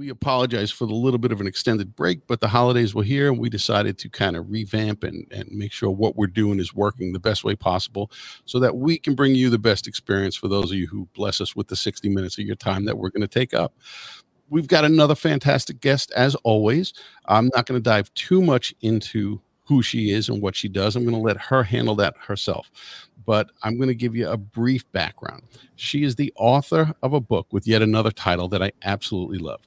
we apologize for the little bit of an extended break, but the holidays were here and we decided to kind of revamp and, and make sure what we're doing is working the best way possible so that we can bring you the best experience for those of you who bless us with the 60 minutes of your time that we're going to take up. We've got another fantastic guest as always. I'm not going to dive too much into who she is and what she does. I'm going to let her handle that herself but I'm going to give you a brief background. She is the author of a book with yet another title that I absolutely love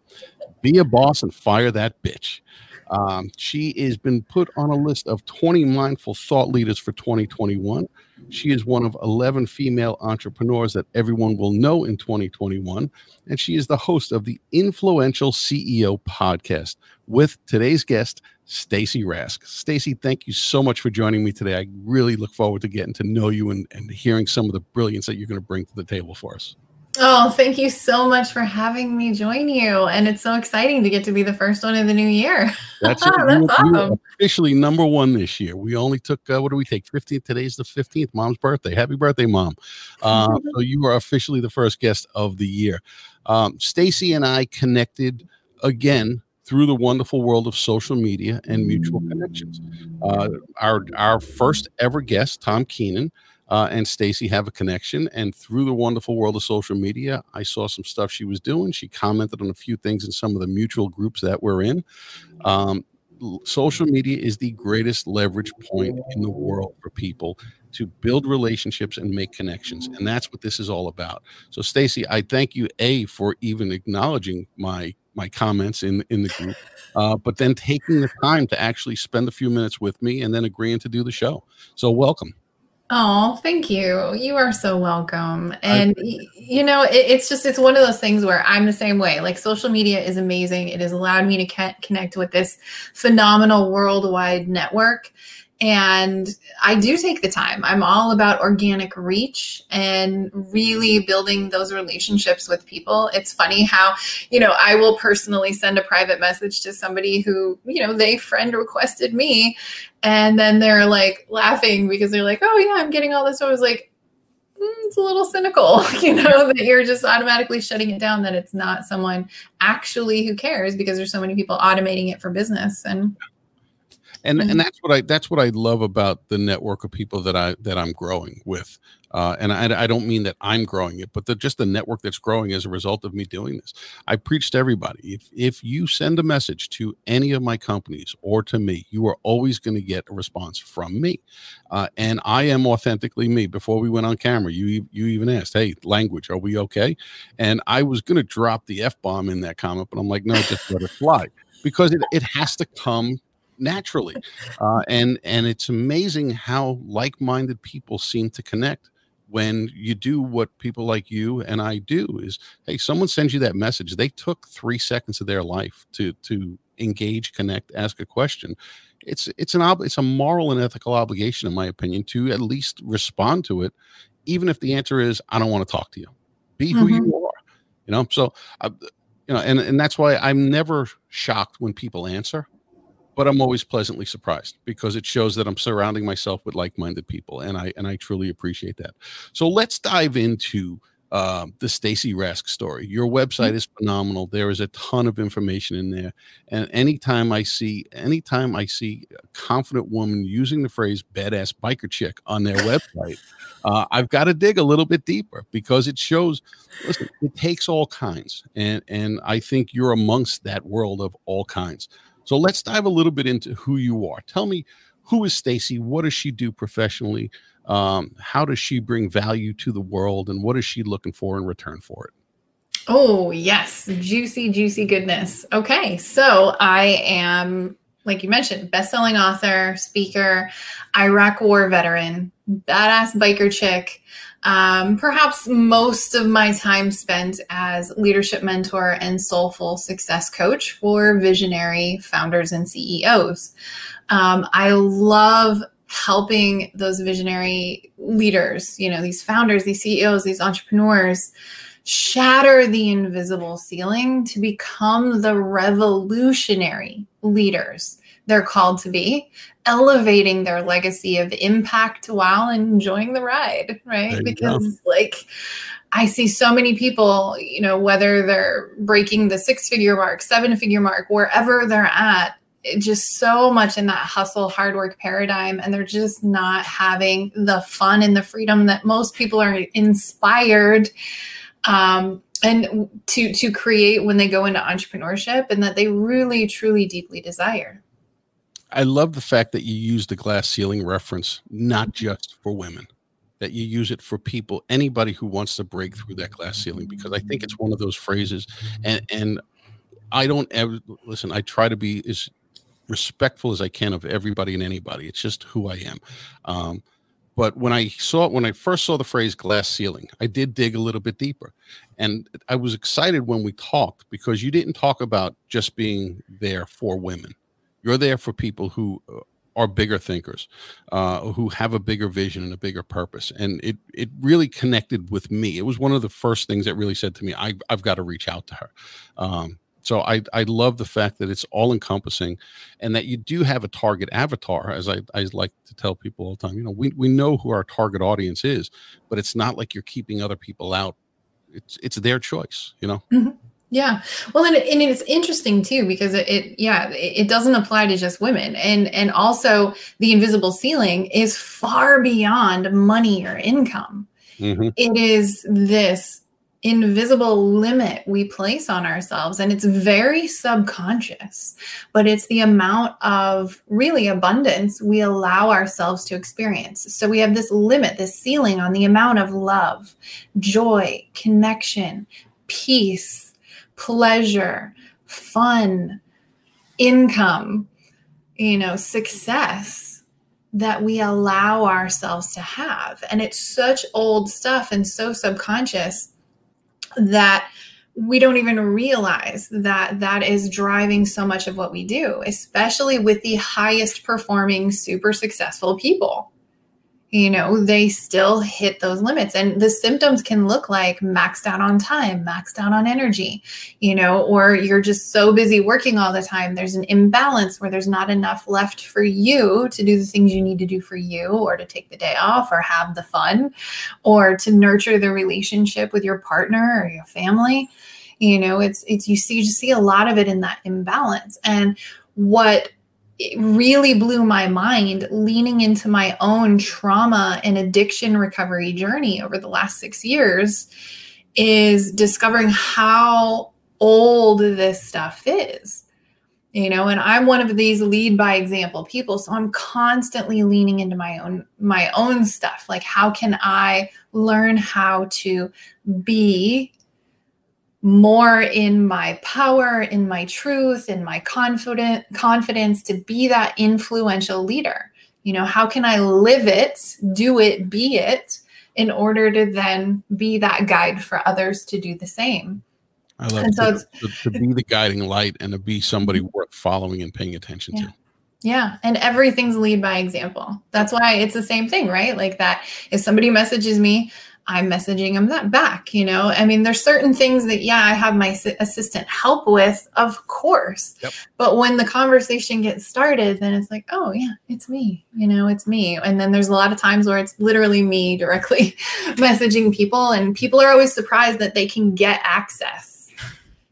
Be a Boss and Fire That Bitch. Um, she has been put on a list of 20 mindful thought leaders for 2021. She is one of 11 female entrepreneurs that everyone will know in 2021. And she is the host of the influential CEO podcast with today's guest, Stacy Raske. Stacy, thank you so much for joining me today. I really look forward to getting to know you and, and hearing some of the brilliance that you're going to bring to the table for us. Oh, thank you so much for having me join you. And it's so exciting to get to be the first one in the new year. That's, awesome. officially number one this year. We only took, uh, what do we take? 15th. Today's the 15th, mom's birthday. Happy birthday, mom. Uh, so you are officially the first guest of the year. Um, Stacy and I connected again through the wonderful world of social media and mutual connections. Uh, our our first ever guest, Tom Keenan, uh, and Stacy have a connection, and through the wonderful world of social media, I saw some stuff she was doing. She commented on a few things in some of the mutual groups that we're in. Um, social media is the greatest leverage point in the world for people to build relationships and make connections and that's what this is all about so stacy i thank you a for even acknowledging my my comments in in the group, uh, but then taking the time to actually spend a few minutes with me and then agreeing to do the show. So welcome. Oh, thank you. You are so welcome. And you know, it, it's just it's one of those things where I'm the same way. Like social media is amazing. It has allowed me to connect with this phenomenal worldwide network and I do take the time. I'm all about organic reach and really building those relationships with people. It's funny how, you know, I will personally send a private message to somebody who, you know, they friend requested me. And then they're like laughing because they're like, oh, yeah, I'm getting all this. So I was like, mm, it's a little cynical, you know, that you're just automatically shutting it down, that it's not someone actually who cares because there's so many people automating it for business. And and mm-hmm. and that's what I that's what I love about the network of people that I that I'm growing with. Uh, and I, I don't mean that I'm growing it, but the, just the network that's growing as a result of me doing this. I preach to everybody. If if you send a message to any of my companies or to me, you are always going to get a response from me. Uh, and I am authentically me. Before we went on camera, you you even asked, "Hey, language, are we okay?" And I was going to drop the f bomb in that comment, but I'm like, no, just let it fly because it, it has to come naturally uh, and and it's amazing how like-minded people seem to connect when you do what people like you and I do is hey someone sends you that message they took 3 seconds of their life to to engage connect ask a question. It's it's an ob- it's a moral and ethical obligation in my opinion to at least respond to it even if the answer is I don't want to talk to you. Be who mm-hmm. you are you know? So uh, you know and and that's why I'm never shocked when people answer but I'm always pleasantly surprised because it shows that I'm surrounding myself with like-minded people, and I and I truly appreciate that. So let's dive into uh, the Stacy Raske story. Your website mm-hmm. is phenomenal. There is a ton of information in there, and anytime I see anytime I see a confident woman using the phrase "badass biker chick" on their website, uh, I've got to dig a little bit deeper because it shows. Listen, it takes all kinds, and and I think you're amongst that world of all kinds. So let's dive a little bit into who you are. Tell me who is Stacy? What does she do professionally? Um, how does she bring value to the world, and what is she looking for in return for it? Oh, yes. Juicy, juicy goodness. Okay. So I am, like you mentioned, best-selling author, speaker, Iraq war veteran, badass biker chick. Um, perhaps most of my time spent as leadership mentor and soulful success coach for visionary founders and CEOs. Um, I love helping those visionary leaders, you know, these founders, these CEOs, these entrepreneurs shatter the invisible ceiling to become the revolutionary leaders they're called to be, elevating their legacy of impact while enjoying the ride, right? Because, go. like, I see so many people, you know, whether they're breaking the six figure mark, seven figure mark, wherever they're at, just so much in that hustle hard work paradigm and they're just not having the fun and the freedom that most people are inspired um, and to to create when they go into entrepreneurship and that they really truly deeply desire i love the fact that you use the glass ceiling reference not just for women that you use it for people anybody who wants to break through that glass ceiling because i think it's one of those phrases and and i don't ever listen i try to be as respectful as I can of everybody and anybody. It's just who I am. Um, but when I saw when I first saw the phrase glass ceiling, I did dig a little bit deeper, and I was excited when we talked because you didn't talk about just being there for women. You're there for people who uh, are bigger thinkers, uh, who have a bigger vision and a bigger purpose, and it it really connected with me. It was one of the first things that really said to me, I, have got to reach out to her. Um, so I, I love the fact that it's all encompassing and that you do have a target avatar, as I, I like to tell people all the time. You know, we, we know who our target audience is, but it's not like you're keeping other people out. It's it's their choice, you know? Mm-hmm. Yeah. Well, and, and it's interesting too, because it, it, yeah, it doesn't apply to just women. And, and also the invisible ceiling is far beyond money or income. Mm-hmm. It is this invisible limit we place on ourselves and it's very subconscious but it's the amount of really abundance we allow ourselves to experience so we have this limit this ceiling on the amount of love joy connection peace pleasure fun income you know success that we allow ourselves to have. And it's such old stuff and so subconscious that we don't even realize that that is driving so much of what we do, especially with the highest performing, super successful people you know, they still hit those limits. And the symptoms can look like maxed out on time, maxed out on energy, you know, or you're just so busy working all the time. There's an imbalance where there's not enough left for you to do the things you need to do for you, or to take the day off, or have the fun, or to nurture the relationship with your partner or your family. You know, it's, it's, you see, you see a lot of it in that imbalance. And what it really blew my mind leaning into my own trauma and addiction recovery journey over the last six years is discovering how old this stuff is. You know and i'm one of these lead by example people so i'm constantly leaning into my own my own stuff. Like how can i learn how to be more in my power, in my truth, in my confident confidence to be that influential leader. You know, how can I live it, do it, be it in order to then be that guide for others to do the same? I love and so to, to, be the guiding light and to be somebody worth following and paying attention yeah. to. Yeah. And everything's lead by example. That's why it's the same thing, right? Like that if somebody messages me, I'm messaging them that back. You know, I mean, there's certain things that, yeah, I have my assistant help with, of course. Yep. But when the conversation gets started, then it's like, oh, yeah, it's me. You know, it's me. And then there's a lot of times where it's literally me directly messaging people, and people are always surprised that they can get access.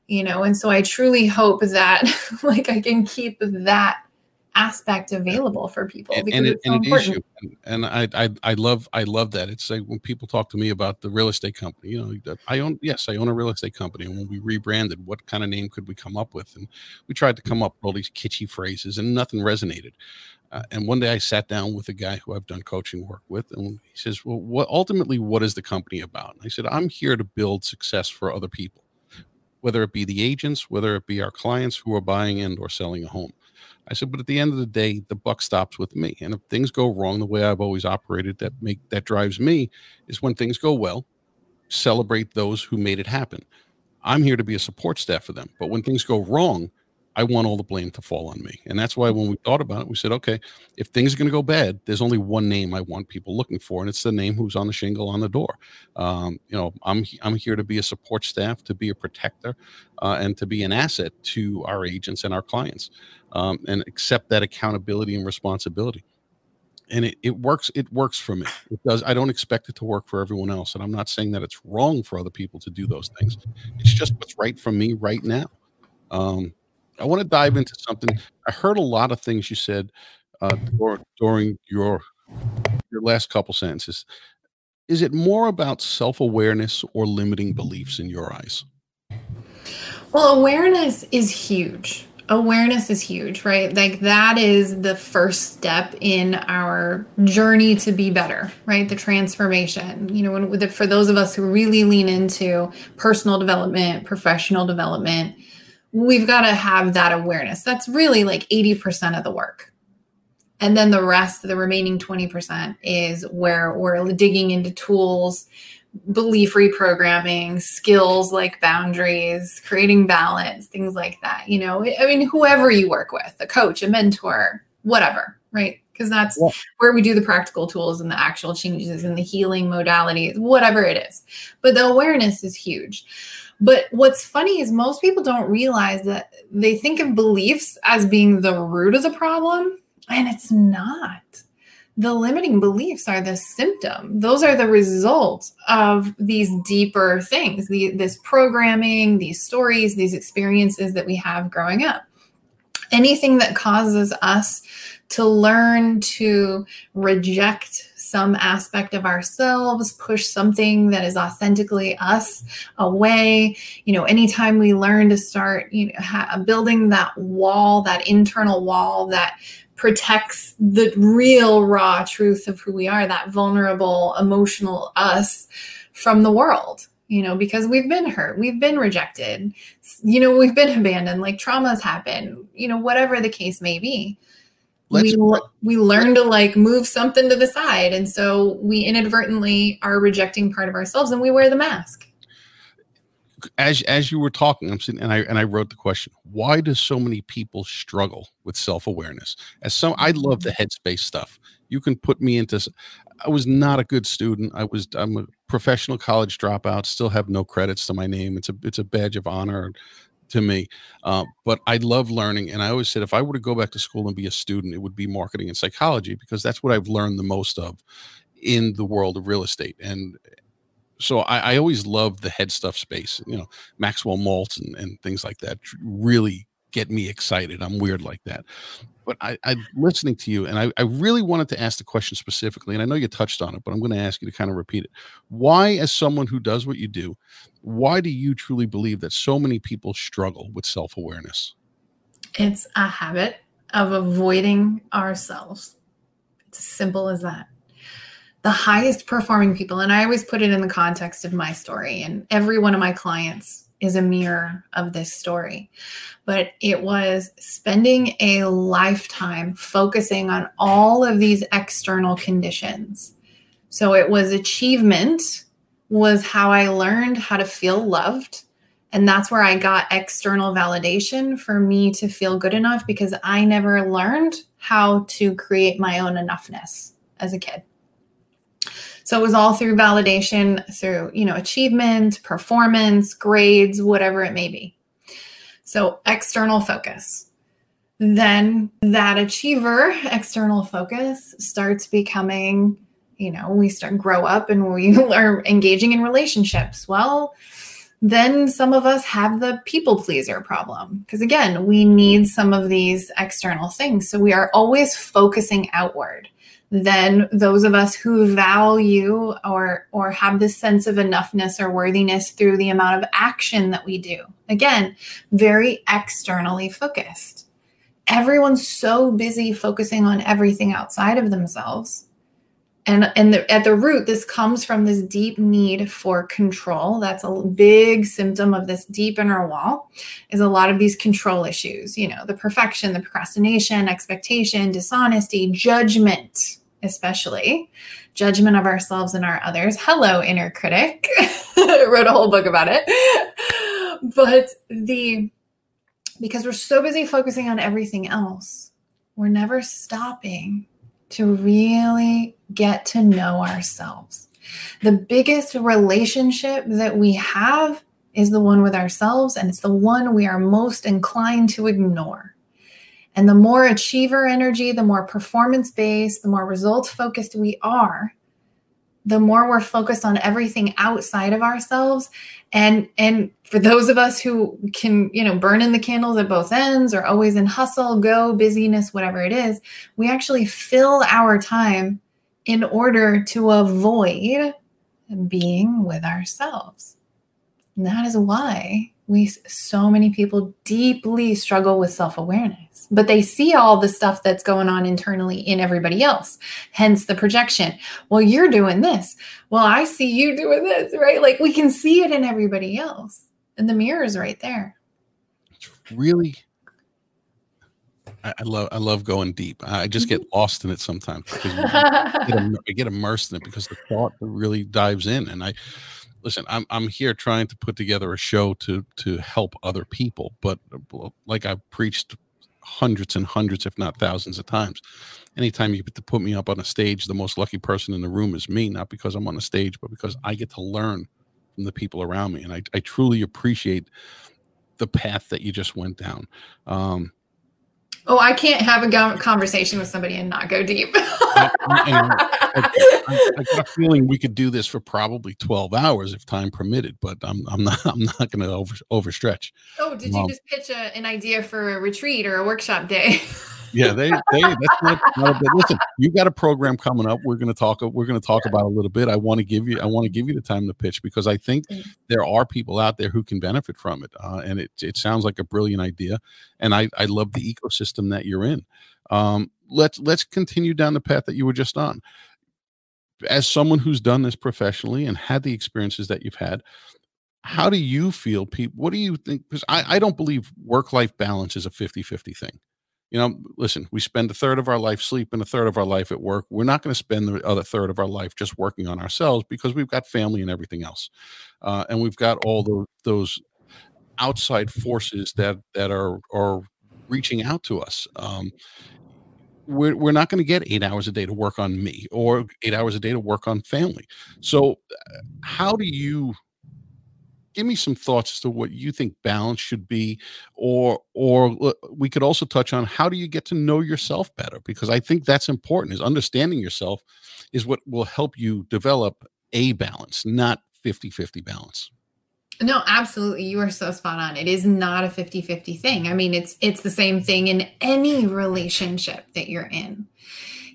You know, and so I truly hope that like I can keep that aspect available for people because and, it, it's so and important. It is you. And, I, I I love I love that. It's like when people talk to me about the real estate company, you know, I own yes, I own a real estate company. And when we rebranded, what kind of name could we come up with? And we tried to come up with all these kitschy phrases and nothing resonated. Uh, and one day I sat down with a guy who I've done coaching work with, and he says, "Well, what ultimately what is the company about?" And I said, "I'm here to build success for other people, whether it be the agents, whether it be our clients who are buying and or selling a home." I said, but at the end of the day, the buck stops with me. And if things go wrong, the way I've always operated that make that drives me is when things go well, celebrate those who made it happen. I'm here to be a support staff for them. But when things go wrong, I want all the blame to fall on me. And that's why when we thought about it, we said, okay, if things are going to go bad, there's only one name I want people looking for, and it's the name who's on the shingle on the door. Um, you know, I'm I'm here to be a support staff, to be a protector, uh, and to be an asset to our agents and our clients, um, and accept that accountability and responsibility. and it, it works it works for me. It does i don't expect it to work for everyone else. And i'm not saying that it's wrong for other people to do those things. It's just what's right for me right now. Um, i want to dive into something. I heard a lot of things you said uh, during your your last couple sentences. Is it more about self-awareness or limiting beliefs in your eyes? Well awareness is huge awareness is huge, right? Like that is the first step in our journey to be better, right? The transformation. You know, when, for those of us who really lean into personal development, professional development, we've got to have that awareness. That's really like 80% of the work. And then the rest, the remaining 20% is where we're digging into tools, belief reprogramming, skills like boundaries, creating balance, things like that. You know, I mean, whoever you work with, a coach, a mentor, whatever, right? Because that's yeah. where we do the practical tools and the actual changes and the healing modalities, whatever it is. But the awareness is huge. But what's funny is most people don't realize that they think of beliefs as being the root of the problem, and it's not the limiting beliefs are the symptom. Those are the results of these deeper things, the, this programming, these stories, these experiences that we have growing up. Anything that causes us to learn to reject some aspect of ourselves, push something that is authentically us away. You know, anytime we learn to start, you know, ha- building that wall, that internal wall that protects the real raw truth of who we are, that vulnerable, emotional us from the world, you know, because we've been hurt, we've been rejected, you know, we've been abandoned, like traumas happen, you know, whatever the case may be. Let's, we, we learn to like move something to the side. And so we inadvertently are rejecting part of ourselves and we wear the mask as as you were talking, I'm sitting and I and I wrote the question: Why do so many people struggle with self awareness? As some, I love the headspace stuff. You can put me into. I was not a good student. I was. I'm a professional college dropout. Still have no credits to my name. It's a it's a badge of honor to me. Uh, but I love learning, and I always said if I were to go back to school and be a student, it would be marketing and psychology because that's what I've learned the most of in the world of real estate and so I, I, always love the head stuff space. You know, Maxwell Maltz and, and things like that really get me excited. I'm weird like that. But I, I'm listening to you, and I, I really wanted to ask the question specifically, and I know you touched on it, but I'm going to ask you to kind of repeat it. Why, as someone who does what you do, why do you truly believe that so many people struggle with self awareness? It's a habit of avoiding ourselves. It's as simple as that the highest performing people, and I always put it in the context of my story, and every one of my clients is a mirror of this story. But it was spending a lifetime focusing on all of these external conditions. So it was achievement, was how I learned how to feel loved. And that's where I got external validation for me to feel good enough because I never learned how to create my own enoughness as a kid. So it was all through validation, through, you know, achievement, performance, grades, whatever it may be. So external focus. Then that achiever, external focus starts becoming, you know, we start grow up and we are engaging in relationships. Well, then some of us have the people pleaser problem because again we need some of these external things so we are always focusing outward then those of us who value or or have this sense of enoughness or worthiness through the amount of action that we do. Again very externally focused. Everyone's so busy focusing on everything outside of themselves. And and the, at the root this comes from this deep need for control. That's a big symptom of this deep inner wall is a lot of these control issues you know the perfection the procrastination expectation dishonesty judgment especially judgment of ourselves and our others. Hello, inner critic. wrote a whole book about it. But the because we're so busy focusing on everything else, we're never stopping to really get to know ourselves. The biggest relationship that we have is the one with ourselves, and it's the one we are most inclined to ignore. And the more achiever energy, the more performance based, the more results focused we are, the more we're focused on everything outside of ourselves. And and for those of us who can you know burn in the candles at both ends or always in hustle go busyness whatever it is we actually fill our time in order to avoid being with ourselves. And that is why we so many people deeply struggle with self-awareness but they see all the stuff that's going on internally in everybody else hence the projection well you're doing this well i see you doing this right like we can see it in everybody else and the mirror is right there it's really I, I love I love going deep. I just get mm-hmm. lost in it sometimes because I get, I get immersed in it because the thought really dives in. And I listen i'm i'm here trying to put together a show to to help other people but like i've preached hundreds and hundreds if not thousands of times. Anytime you get to put me up on a stage the most lucky person in the room is me not because i'm on a stage but because i get to learn from the people around me and i, I truly appreciate the path that you just went down. Um, Oh, I can't have a conversation with somebody and not go deep. I, I, I, got a feeling we could do this for probably twelve hours if time permitted, but I'm I'm not I'm not going to over overstretch. Oh, did um, you just pitch a, an idea for a retreat or a workshop day? yeah, they they that's not, not a bit. Listen, you got a program coming up. We're going to talk. We're going to talk yeah. about a little bit. I want to give you. I want to give you the time to pitch because I think mm. there are people out there who can benefit from it, uh, and it it sounds like a brilliant idea. And I I love the ecosystem that you're in. Um, let's let's continue down the path that you were just on. As someone who's done this professionally and had the experiences that you've had, how do you feel people what do you think because I, I don't believe work life balance is a 50 50 thing you know, listen, we spend a third of our life sleeping, a third of our life at work. We're not going to spend the other third of our life just working on ourselves because we've got family and everything else, uh, and we've got all the, those outside forces that that are are reaching out to us. Um, we're, we're not going to get eight hours a day to work on me or eight hours a day to work on family. So, uh, how do you give me some thoughts as to what you think balance should be or or we could also touch on how do you get to know yourself better? Because i think that's important is understanding yourself is what will help you develop a balance not 50-50 balance. No absolutely you are so spot on it is not a 50-50 thing i mean it's it's the same thing in any relationship that you're in.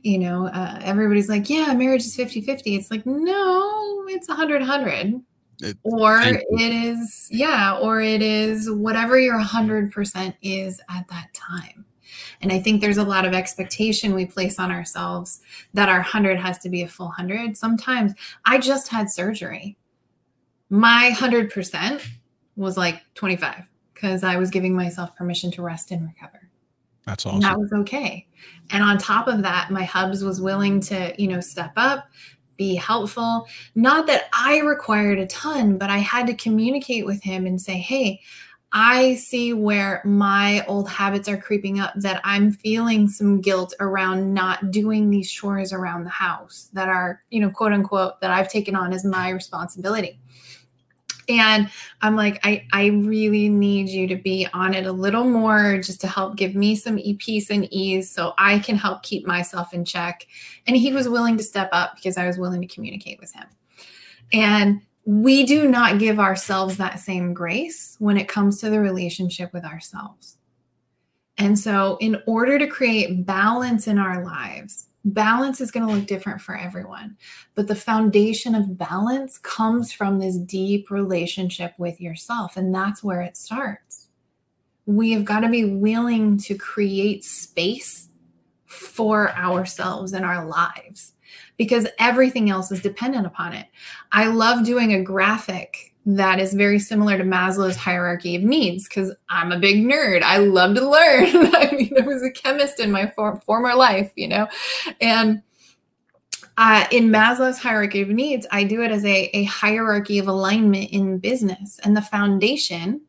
You know uh, everybody's like yeah marriage is 50-50 it's like no it's 100-100 it, or it is yeah or it is whatever your 100% is at that time. And i think there's a lot of expectation we place on ourselves that our 100 has to be a full 100 sometimes i just had surgery. My 100% was like 25 because i was giving myself permission to rest and recover. That's awesome and that was okay. And on top of that my hubs was willing to you know step up be helpful. Not that I required a ton, but I had to communicate with him and say, hey, I see where my old habits are creeping up, that I'm feeling some guilt around not doing these chores around the house that are, you know, quote unquote, that I've taken on as my responsibility and i'm like i i really need you to be on it a little more just to help give me some peace and ease so i can help keep myself in check. And he was willing to step up because i was willing to communicate with him. And we do not give ourselves that same grace when it comes to the relationship with ourselves. And so in order to create balance in our lives balance is going to look different for everyone. But the foundation of balance comes from this deep relationship with yourself. And that's where it starts. We have got to be willing to create space for ourselves and our lives because everything else is dependent upon it. I love doing a graphic that is very similar to Maslow's hierarchy of needs because I'm a big nerd. I love to learn. I mean, I was a chemist in my for- former life, you know, and uh, in Maslow's hierarchy of needs, I do it as a, a hierarchy of alignment in business. And the foundation,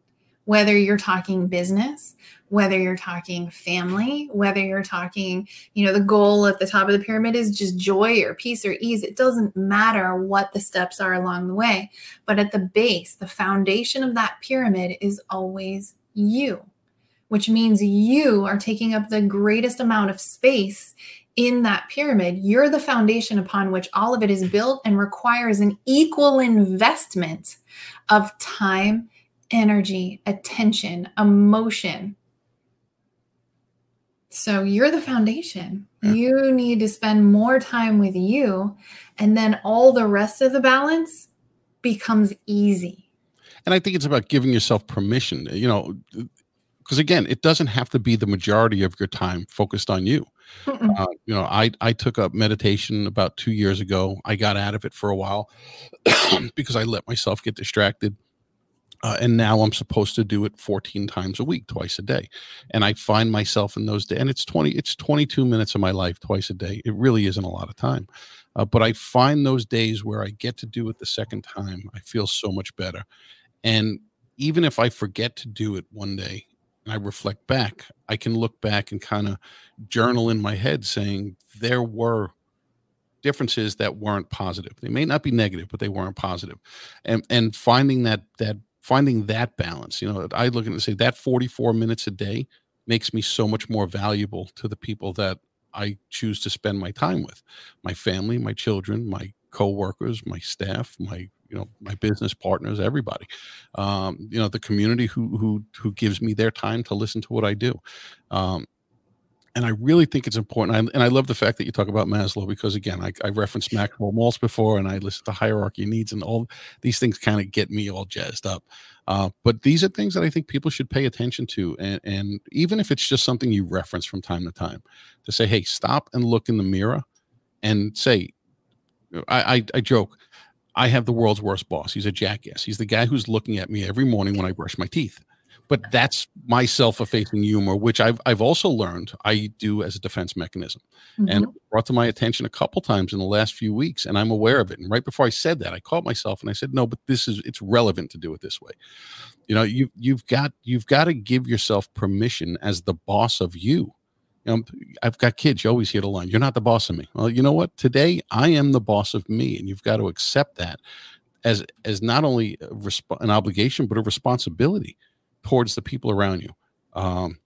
whether you're talking business, whether you're talking family, whether you're talking, you know, the goal at the top of the pyramid is just joy or peace or ease. It doesn't matter what the steps are along the way. But at the base, the foundation of that pyramid is always you. which means you are taking up the greatest amount of space in that pyramid. You're the foundation upon which all of it is built and requires an equal investment of time, energy, attention, emotion. So you're the foundation. Yeah. You need to spend more time with you, and then all the rest of the balance becomes easy. And I think it's about giving yourself permission. You know, because again, it doesn't have to be the majority of your time focused on you. Uh, you know, I I took up meditation about two years ago. I got out of it for a while because I let myself get distracted. Uh, and now I'm supposed to do it 14 times a week, twice a day. And I find myself in those days, and it's 20, it's 22 minutes of my life twice a day. It really isn't a lot of time. Uh, but I find those days where I get to do it the second time, I feel so much better. And even if I forget to do it one day and I reflect back, I can look back and kind of journal in my head saying there were differences that weren't positive. They may not be negative, but they weren't positive. And and finding that that finding that balance, you know, I look at it and say that 44 minutes a day makes me so much more valuable to the people that I choose to spend my time with. My family, my children, my co-workers, my staff, my you know my business partners everybody um, you know the community who who who gives me their time to listen to what i do um, and I really think it's important. I, and I love the fact that you talk about Maslow because, again, I, I referenced Maxwell Maltz before, and I listen to hierarchy needs, and all these things kind of get me all jazzed up. Uh, but these are things that I think people should pay attention to, and, and even if it's just something you reference from time to time, to say, "Hey, stop and look in the mirror," and say, I, I, I joke, I have the world's worst boss. He's a jackass. He's the guy who's looking at me every morning when I brush my teeth but that's my self-effacing humor which i've i've also learned i do as a defense mechanism mm-hmm. and brought to my attention a couple times in the last few weeks and i'm aware of it and right before i said that i caught myself and i said no but this is it's relevant to do it this way you know you you've got you've got to give yourself permission as the boss of you you know, I've got kids. You always hear the line, "You're not the boss of me." Well, you know what? Today, I am the boss of me, and you've got to accept that as as not only resp- an obligation but a responsibility towards the people around you. Um,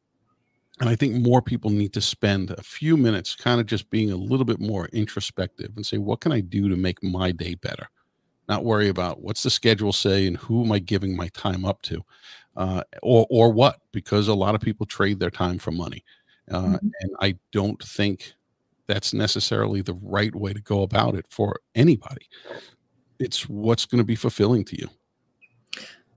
and I think more people need to spend a few minutes kind of just being a little bit more introspective and say, what can I do to make my day better? Not worry about what's the schedule say and who am I giving my time up to, uh, or or what? Because a lot of people trade their time for money, uh, mm-hmm. and I don't think that's necessarily the right way to go about it for anybody. It's what's going to be fulfilling to you.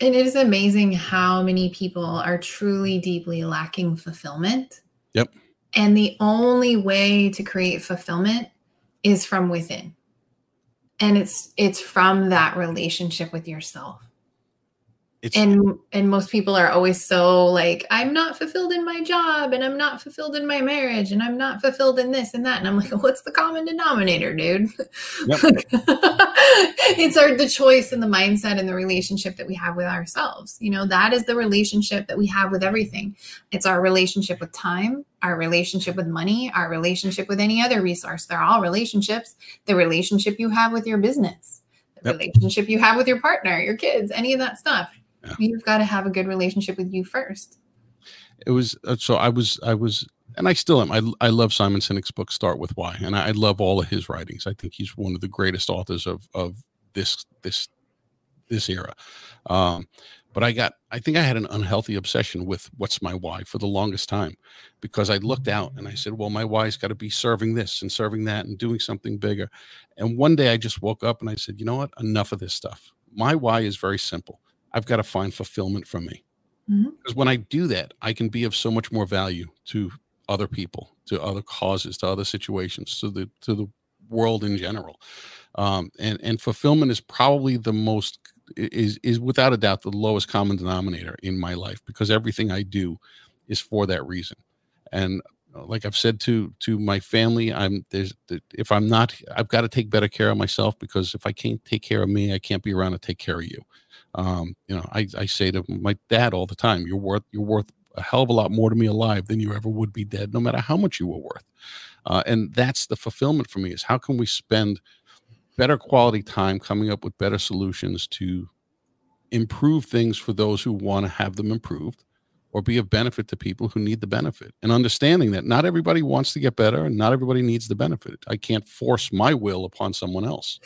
And it is amazing how many people are truly deeply lacking fulfillment. Yep. And the only way to create fulfillment is from within. And it's it's from that relationship with yourself. It's, and and most people are always so like i'm not fulfilled in my job and i'm not fulfilled in my marriage and i'm not fulfilled in this and that. And i'm like what's the common denominator dude? Yep. it's our the choice and the mindset and the relationship that we have with ourselves you know? That is the relationship that we have with everything. It's our relationship with time our relationship with money our relationship with any other resource. They're all relationships. The relationship you have with your business the yep. relationship you have with your partner your kids any of that stuff yeah. You've got to have a good relationship with you first. It was uh, so I was I was and I still am. I, I love Simon Sinek's book Start with Why, and I, I love all of his writings. I think he's one of the greatest authors of of this this this era. Um, but I got I think I had an unhealthy obsession with what's my why for the longest time because I looked out and I said, well, my why's got to be serving this and serving that and doing something bigger. And one day I just woke up and I said, you know what? Enough of this stuff. My why is very simple. I've got to find fulfillment from me. Mm-hmm. Because when I do that, I can be of so much more value to other people, to other causes, to other situations, to the to the world in general. Um, and and fulfillment is probably the most is is without a doubt the lowest common denominator in my life because everything I do is for that reason. And uh, like I've said to to my family, I'm there's if I'm not, I've got to take better care of myself because if I can't take care of me, I can't be around to take care of you. Um, you know, I, I say to my dad all the time, you're worth you're worth a hell of a lot more to me alive than you ever would be dead, no matter how much you were worth. Uh, and that's the fulfillment for me is how can we spend better quality time coming up with better solutions to improve things for those who want to have them improved or be of benefit to people who need the benefit. And understanding that not everybody wants to get better and not everybody needs the benefit. I can't force my will upon someone else.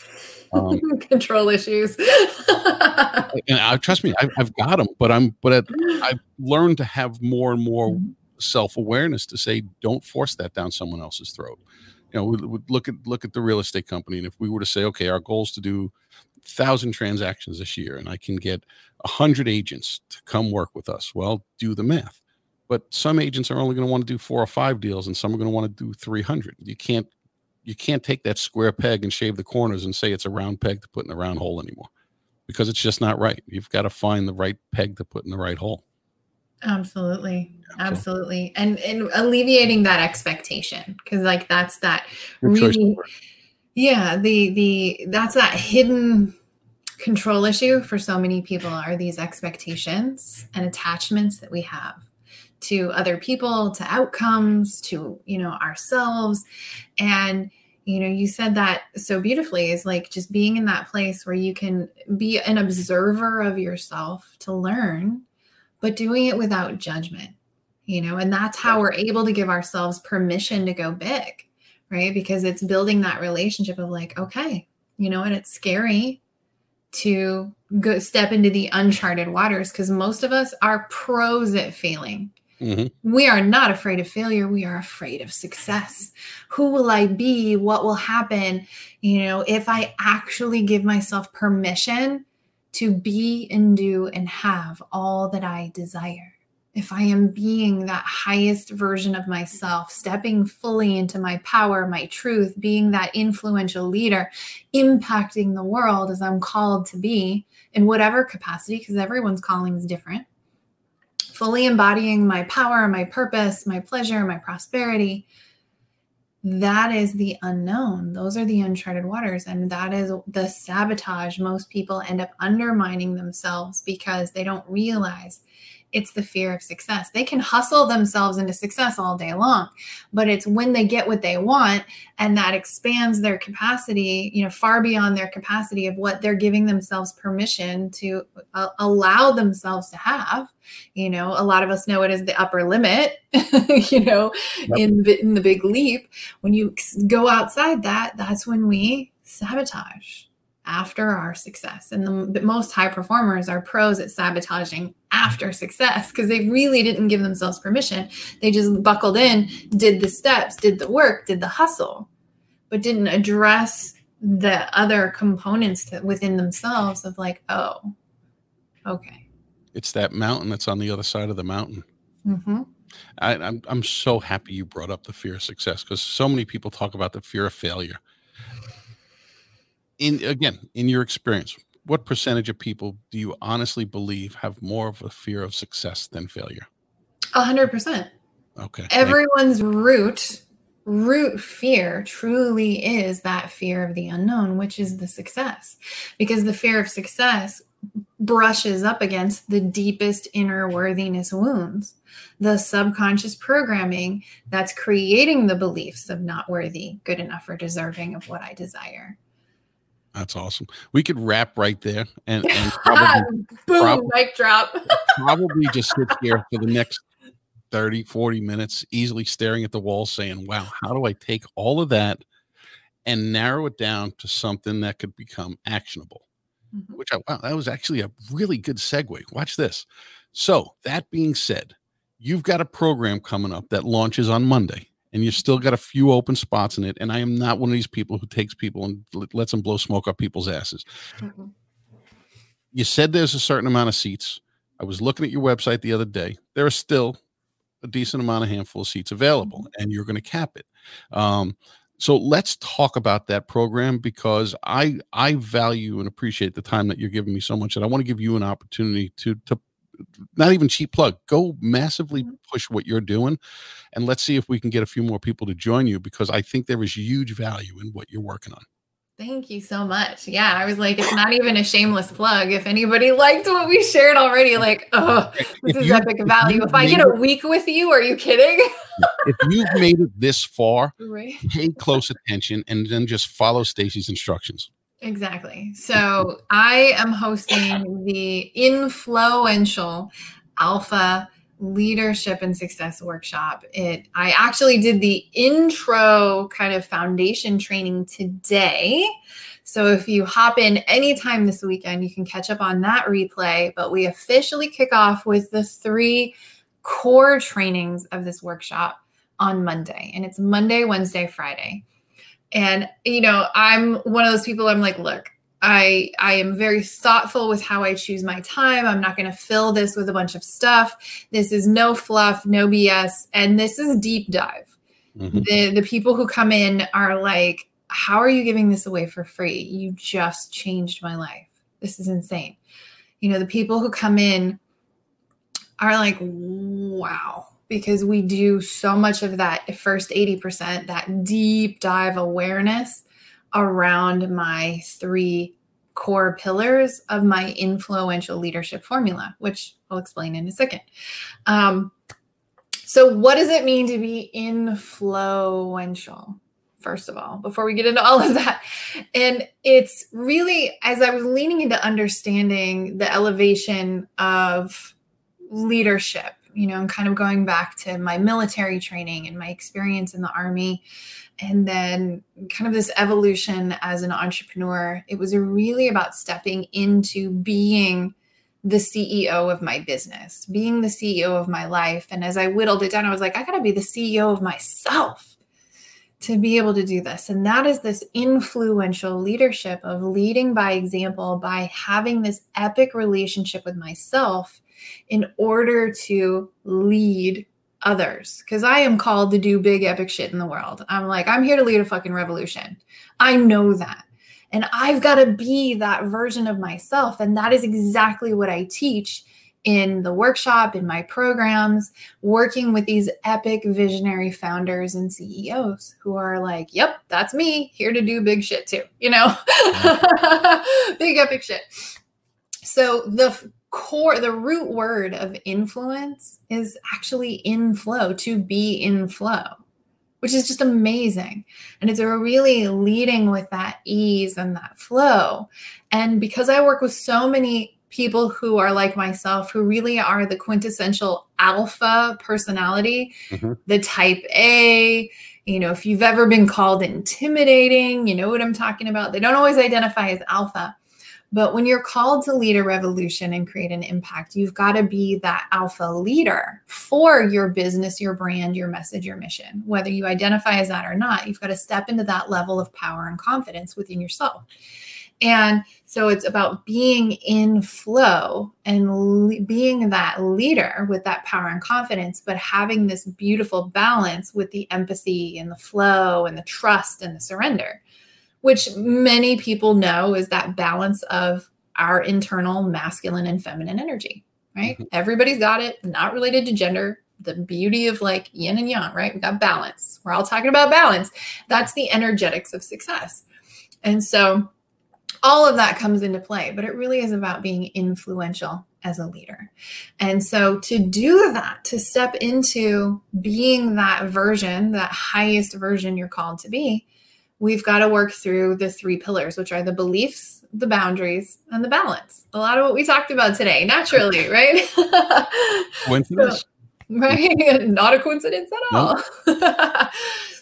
Um, control issues. And I, trust me I've, I've, got them but i'm but at, i've learned to have more and more mm-hmm. self-awareness to say don't force that down someone else's throat. You know we, we look at look at the real estate company and if we were to say okay our goal is to do thousand transactions this year and I can get a hundred agents to come work with us. Well, do the math. But some agents are only going to want to do four or five deals, and some are going to want to do 300. You can't you can't take that square peg and shave the corners and say it's a round peg to put in a round hole anymore because it's just not right. You've got to find the right peg to put in the right hole. Absolutely. Absolutely. And and alleviating that expectation because like that's that really yeah, the the that's that hidden control issue for so many people are these expectations and attachments that we have to other people, to outcomes, to, you know, ourselves. And you know, you said that so beautifully is like just being in that place where you can be an observer of yourself to learn, but doing it without judgment, you know, and that's how we're able to give ourselves permission to go big right? Because it's building that relationship of like, okay, you know, and it's scary to go step into the uncharted waters because most of us are pros at failing. Mm-hmm. We are not afraid of failure. We are afraid of success. Who will I be? What will happen? You know, if I actually give myself permission to be and do and have all that I desire if I am being that highest version of myself, stepping fully into my power, my truth, being that influential leader, impacting the world as I'm called to be in whatever capacity, because everyone's calling is different, fully embodying my power, my purpose, my pleasure, my prosperity. That is the unknown. Those are the uncharted waters. And that is the sabotage. Most people end up undermining themselves because they don't realize it's the fear of success. They can hustle themselves into success all day long, but it's when they get what they want and that expands their capacity, you know, far beyond their capacity of what they're giving themselves permission to uh, allow themselves to have. You know, a lot of us know it as the upper limit, you know, yep. in the, in the big leap. When you go outside that, that's when we sabotage after our success. And the, the, most high performers are pros at sabotaging after success because they really didn't give themselves permission. They just buckled in, did the steps, did the work, did the hustle, but didn't address the other components within themselves of like, oh, okay. It's that mountain that's on the other side of the mountain. Mm-hmm. I, I'm, I'm so happy you brought up the fear of success because so many people talk about the fear of failure in again in your experience what percentage of people do you honestly believe have more of a fear of success than failure? A hundred percent. Okay everyone's root root fear truly is that fear of the unknown which is the success because the fear of success brushes up against the deepest inner worthiness wounds the subconscious programming that's creating the beliefs of not worthy good enough or deserving of what i desire that's awesome. We could wrap right there and, and probably, boom, probably, mic drop. probably just sit here for the next 30, 40 minutes, easily staring at the wall, saying, Wow, how do I take all of that and narrow it down to something that could become actionable? Mm-hmm. Which I wow, that was actually a really good segue. Watch this. So, that being said, you've got a program coming up that launches on Monday and you still got a few open spots in it. And I am not one of these people who takes people and lets them blow smoke up people's asses. Mm-hmm. You said there's a certain amount of seats. I was looking at your website the other day. There are still a decent amount of handful of seats available, mm-hmm. and you're going to cap it. Um, so let's talk about that program because I I value and appreciate the time that you're giving me so much, and I want to give you an opportunity to to not even cheap plug go massively mm-hmm. push what you're doing and let's see if we can get a few more people to join you because i think there is huge value in what you're working on Thank you so much. Yeah, I was like, it's not even a shameless plug. If anybody liked what we shared already, like, oh, this if is you, epic value. If, if I get a week with you, are you kidding? if you've made it this far, right. pay close attention and then just follow Stacy's instructions. Exactly. So I am hosting the influential alpha leadership and success workshop. It I actually did the intro kind of foundation training today. So if you hop in anytime this weekend, you can catch up on that replay. But we officially kick off with the three core trainings of this workshop on Monday. And it's Monday, Wednesday, Friday. And, you know, I'm one of those people, I'm like, look, I I am very thoughtful with how I choose my time. I'm not going to fill this with a bunch of stuff. This is no fluff, no BS, and this is deep dive. Mm-hmm. The the people who come in are like, "How are you giving this away for free? You just changed my life. This is insane." You know, the people who come in are like, "Wow." Because we do so much of that first 80%, that deep dive awareness around my three core pillars of my influential leadership formula, which I'll explain in a second. Um, so, what does it mean to be influential? First of all, before we get into all of that. And it's really, as I was leaning into understanding the elevation of leadership, you know, and kind of going back to my military training and my experience in the Army, and then kind of this evolution as an entrepreneur it was really about stepping into being the ceo of my business being the ceo of my life. And as i whittled it down i was like i got to be the ceo of myself to be able to do this. And that is this influential leadership of leading by example by having this epic relationship with myself in order to lead others because I am called to do big epic shit in the world. I'm like, I'm here to lead a fucking revolution. I know that. And I've got to be that version of myself. And that is exactly what I teach in the workshop, in my programs, working with these epic visionary founders and CEOs who are like, yep, that's me, here to do big shit too, you know, big epic shit. So the core the root word of influence is actually in flow to be in flow which is just amazing. And it's a really leading with that ease and that flow. And because i work with so many people who are like myself who really are the quintessential alpha personality mm-hmm. the type a you know if you've ever been called intimidating you know what i'm talking about? They don't always identify as alpha but when you're called to lead a revolution and create an impact, you've got to be that alpha leader for your business, your brand, your message, your mission. Whether you identify as that or not, you've got to step into that level of power and confidence within yourself. And so it's about being in flow and le- being that leader with that power and confidence, but having this beautiful balance with the empathy and the flow and the trust and the surrender which many people know is that balance of our internal masculine and feminine energy, right? Mm-hmm. Everybody's got it, not related to gender. The beauty of like yin and yang, right? We got balance. We're all talking about balance. That's the energetics of success. And so all of that comes into play, but it really is about being influential as a leader. And so to do that, to step into being that version, that highest version you're called to be, we've got to work through the three pillars, which are the beliefs, the boundaries, and the balance. A lot of what we talked about today, naturally, right? Coincidence? So, right? Not a coincidence at all. Nope.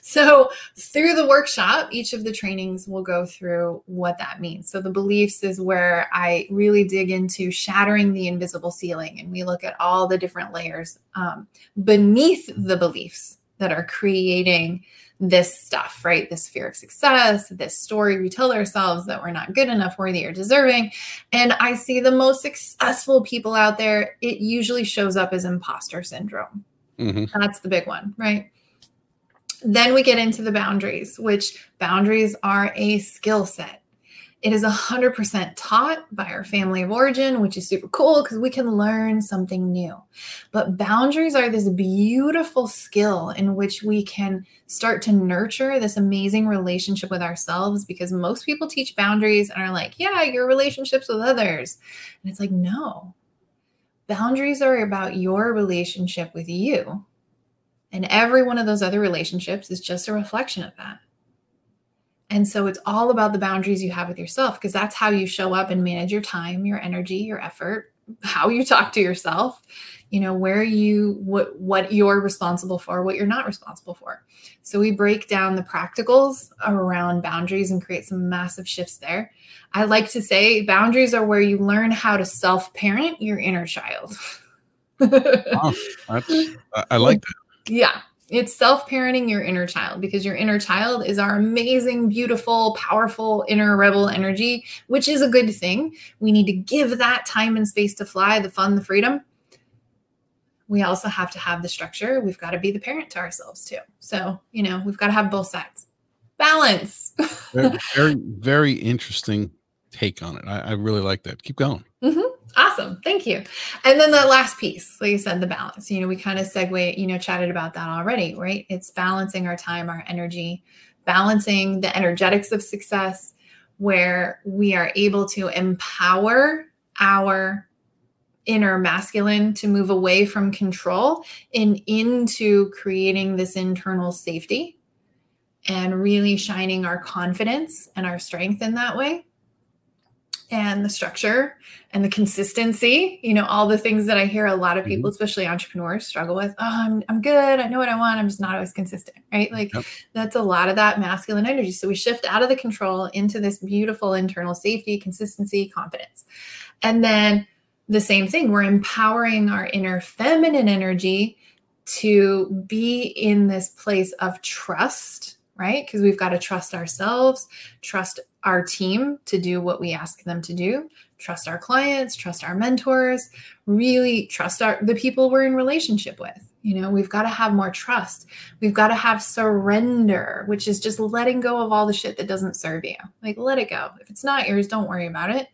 so, through the workshop, each of the trainings will go through what that means. So, the beliefs is where I really dig into shattering the invisible ceiling, and we look at all the different layers um, beneath the beliefs that are creating this stuff, right? This fear of success, this story we tell ourselves that we're not good enough, worthy, or deserving. And I see the most successful people out there, it usually shows up as imposter syndrome. Mm-hmm. That's the big one, right? Then we get into the boundaries, which boundaries are a skill set. It is 100% taught by our family of origin, which is super cool because we can learn something new. But boundaries are this beautiful skill in which we can start to nurture this amazing relationship with ourselves because most people teach boundaries and are like, yeah, your relationships with others. And it's like, no, boundaries are about your relationship with you. And every one of those other relationships is just a reflection of that. And so it's all about the boundaries you have with yourself because that's how you show up and manage your time, your energy, your effort, how you talk to yourself you know where you what what you're responsible for what you're not responsible for. So we break down the practicals around boundaries and create some massive shifts there. I like to say boundaries are where you learn how to self parent your inner child. Wow, i like that. Yeah it's self parenting your inner child because your inner child is our amazing, beautiful, powerful inner rebel energy, which is a good thing. We need to give that time and space to fly, the fun, the freedom we also have to have the structure. We've got to be the parent to ourselves too. So, you know, we've got to have both sides. Balance. very, very, very, interesting take on it. I, I really like that. Keep going. Mm-hmm. Awesome. Thank you. And then the last piece, like you said, the balance. You know, we kind of segue, you know, chatted about that already, right? It's balancing our time, our energy, balancing the energetics of success, where we are able to empower our inner masculine to move away from control and into creating this internal safety and really shining our confidence and our strength in that way and the structure and the consistency you know all the things that i hear a lot of mm-hmm. people mm-hmm. especially entrepreneurs struggle with oh I'm, I'm good i know what i want i'm just not always consistent right like yep. that's a lot of that masculine energy so we shift out of the control into this beautiful internal safety consistency confidence and then the same thing. We're empowering our inner feminine energy to be in this place of trust, right? Because we've got to trust ourselves, trust our team to do what we ask them to do, trust our clients, trust our mentors, really trust our the people we're in relationship with. You know, we've got to have more trust. We've got to have surrender, which is just letting go of all the shit that doesn't serve you. Like let it go. If it's not yours, don't worry about it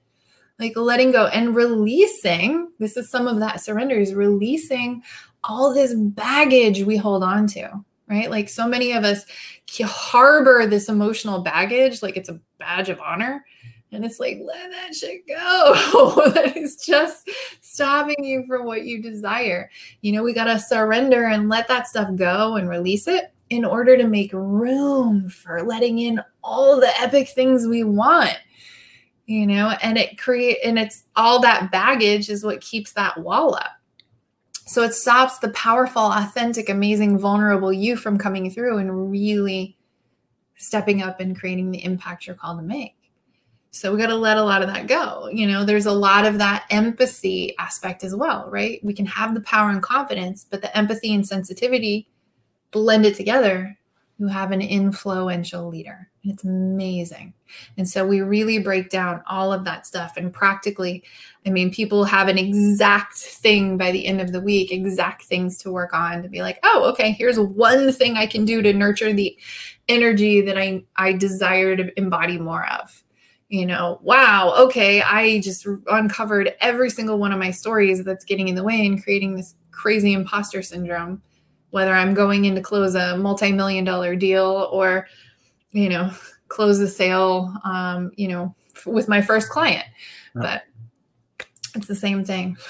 like letting go and releasing this is some of that surrender is releasing all this baggage we hold on to right? Like so many of us harbor this emotional baggage like it's a badge of honor. And it's like let that shit go. That is just stopping you from what you desire. You know we got to surrender and let that stuff go and release it in order to make room for letting in all the epic things we want you know? And it create and it's all that baggage is what keeps that wall up so it stops the powerful authentic amazing vulnerable you from coming through and really stepping up and creating the impact you're called to make. So we got to let a lot of that go. You know there's a lot of that empathy aspect as well right? We can have the power and confidence but the empathy and sensitivity blended together you have an influential leader. And it's amazing. And so we really break down all of that stuff. And practically, I mean, people have an exact thing by the end of the week, exact things to work on to be like, oh, okay, here's one thing I can do to nurture the energy that I, I desire to embody more of. You know, wow, okay, I just uncovered every single one of my stories that's getting in the way and creating this crazy imposter syndrome whether I'm going in to close a multi-million dollar deal or, you know, close the sale, um, you know, f- with my first client. But it's the same thing.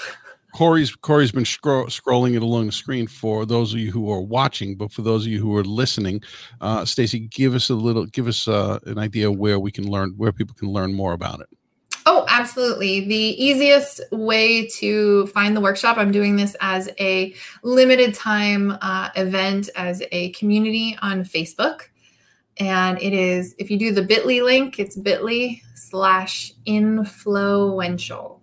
Corey's Corey's been scro- scrolling it along the screen for those of you who are watching, but for those of you who are listening, uh, Stacy, give us a little, give us uh, an idea where we can learn, where people can learn more about it. Absolutely. The easiest way to find the workshop, I'm doing this as a limited time uh, event as a community on Facebook. And it is, if you do the bit.ly link, it's bit.ly slash influential.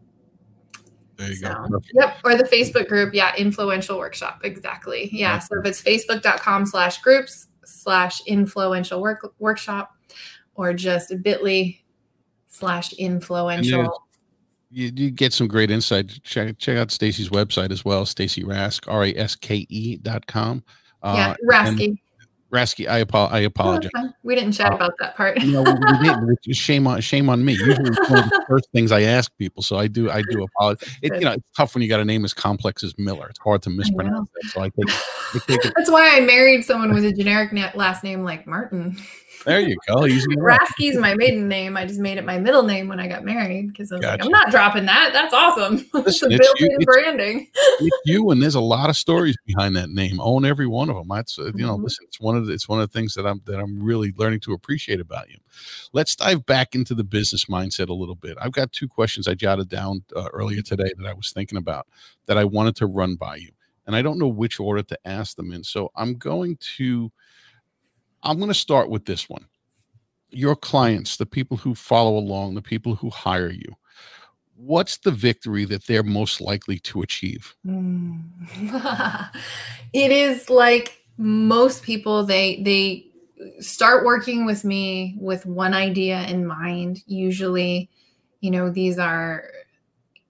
There you so, go. Yep. Or the Facebook group. Yeah. Influential workshop. Exactly. Yeah. So if it's facebook.com slash groups slash influential work, workshop or just bit.ly slash influential. You, you, get some great insight. Check check out Stacy's website as well, Stacy Raske, R A S K E dot com. Uh, yeah, Raske. Rasky, I, apo- I apologize. Oh, we didn't chat uh, about that part. you know, we, we shame on shame on me. Usually, it's one of the first things I ask people, so I do I do apologize. It, you know, it's tough when you got a name as complex as Miller. It's hard to mispronounce it. So I think, I it. That's why I married someone with a generic last name like Martin. There you go. Rasky's my maiden name. I just made it my middle name when I got married because I was gotcha. like, I'm not dropping that. That's awesome. Listen, it's, it's, you, branding. it's you, and there's a lot of stories behind that name. Own every one of them. That's uh, you know, mm-hmm. listen, it's one of the, it's one of the things that I'm that I'm really learning to appreciate about you. Let's dive back into the business mindset a little bit. I've got two questions I jotted down uh, earlier today that I was thinking about that I wanted to run by you, and I don't know which order to ask them in. So I'm going to I'm going to start with this one. Your clients, the people who follow along, the people who hire you, what's the victory that they're most likely to achieve? Mm. it is like most people they they start working with me with one idea in mind. Usually, you know, these are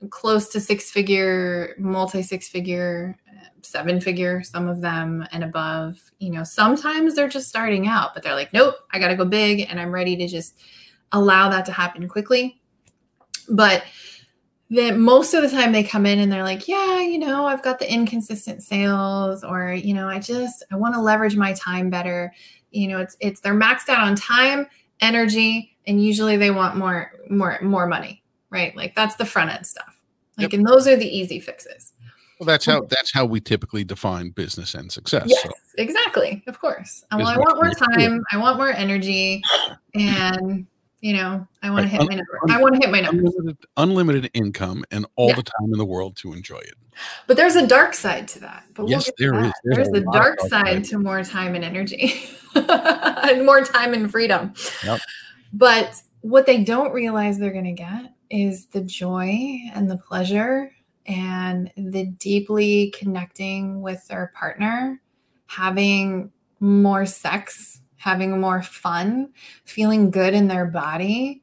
close to six figure, multi six figure seven figure, some of them and above. You know, sometimes they're just starting out, but they're like, nope, I got to go big and I'm ready to just allow that to happen quickly. But then most of the time they come in and they're like, yeah, you know, I've got the inconsistent sales or, you know, I just I want to leverage my time better. You know, it's it's they're maxed out on time, energy, and usually they want more more more money, right? Like that's the front end stuff. Like yep. and those are the easy fixes. Well, that's how um, that's how we typically define business and success. Yes, so. exactly. Of course. Well, I want more time. I want more energy, and you know, I want right. to hit my number. I want to hit my number. Unlimited, unlimited, income and all yeah. the time in the world to enjoy it. But there's a dark side to that. But yes, we'll there is. There's, there's a, a dark side to more time and energy, and more time and freedom. Yep. But what they don't realize they're going to get is the joy and the pleasure and the deeply connecting with their partner, having more sex, having more fun, feeling good in their body,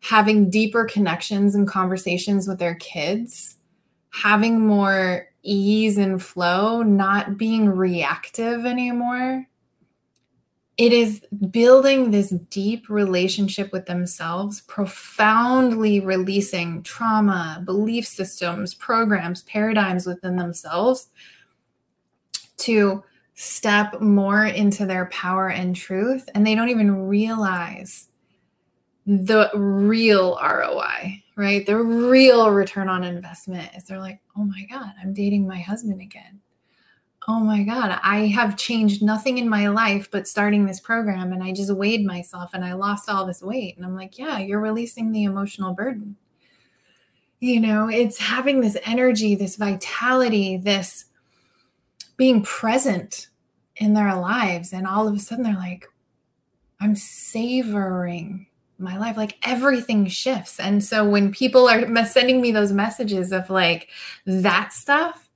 having deeper connections and conversations with their kids, having more ease and flow, not being reactive anymore, it is building this deep relationship with themselves, profoundly releasing trauma, belief systems, programs, paradigms within themselves to step more into their power and truth. And they don't even realize the real ROI, right? The real return on investment is they're like, oh my God, I'm dating my husband again oh my God, I have changed nothing in my life but starting this program. And I just weighed myself and I lost all this weight. And I'm like, yeah, you're releasing the emotional burden. You know, it's having this energy, this vitality, this being present in their lives. And all of a sudden they're like, I'm savoring my life. Like everything shifts. And so when people are sending me those messages of like that stuff,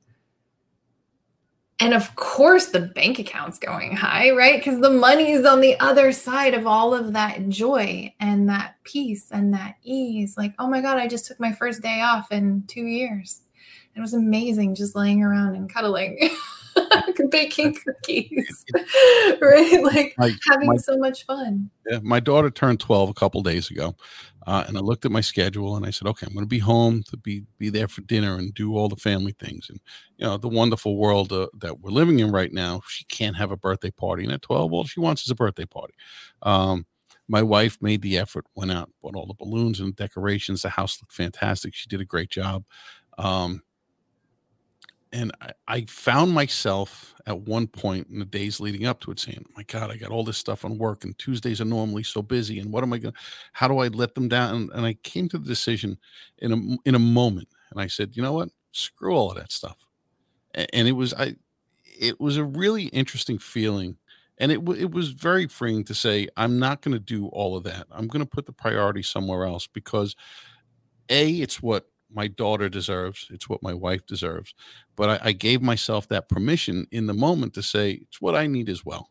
and of course, the bank account's going high, right? Because the money's on the other side of all of that joy and that peace and that ease. Like, oh my God, I just took my first day off in two years. It was amazing just laying around and cuddling, baking cookies, right? Like my, having my, so much fun. Yeah, my daughter turned 12 a couple days ago. Uh, and I looked at my schedule and I said, okay, I'm going to be home to be be there for dinner and do all the family things. And you know, the wonderful world uh, that we're living in right now, she can't have a birthday party. And at 12, all she wants is a birthday party. Um, my wife made the effort, went out, bought all the balloons and decorations. The house looked fantastic. She did a great job. Um, and I, I, found myself at one point in the days leading up to it saying, My God, I got all this stuff on work, and Tuesdays are normally so busy. And what am I going to, how do I let them down? And, and, I came to the decision in a, in a moment. And I said, You know what? Screw all of that stuff. And, and it was, I, it was a really interesting feeling. And it, it was very freeing to say, I'm not going to do all of that. I'm going to put the priority somewhere else because A, it's what my daughter deserves. It's what my wife deserves. But I, I, gave myself that permission in the moment to say it's what I need as well.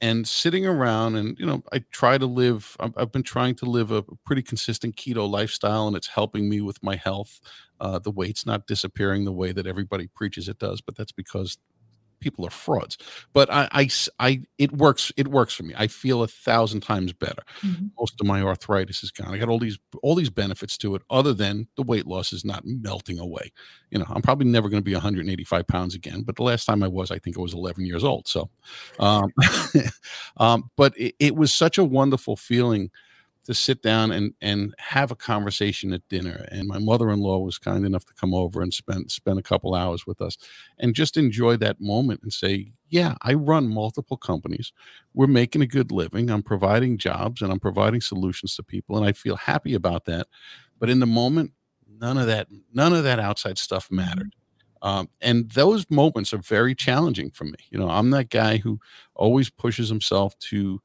And sitting around and you know, I try to live. I've, I've been trying to live a, pretty consistent keto lifestyle, and it's helping me with my health. Uh, the weight's not disappearing the way that everybody preaches it does, but that's because people are frauds. But I, I, I it works. It works for me. I feel a thousand times better. Mm-hmm. Most of my arthritis is gone. I got all these all these benefits to it, other than the weight loss is not melting away. You know, I'm probably never going to be 185 pounds again. But the last time I was, I think I was 11 years old. So, um, um but it, it was such a wonderful feeling to sit down and and have a conversation at dinner. And my mother-in-law was kind enough to come over and spend spend a couple hours with us and just enjoy that moment and say, yeah, I run multiple companies. We're making a good living. I'm providing jobs and I'm providing solutions to people and I feel happy about that. But in the moment, none of that none of that outside stuff mm-hmm. mattered. Um, and those moments are very challenging for me. You know, I'm that guy who always pushes himself to,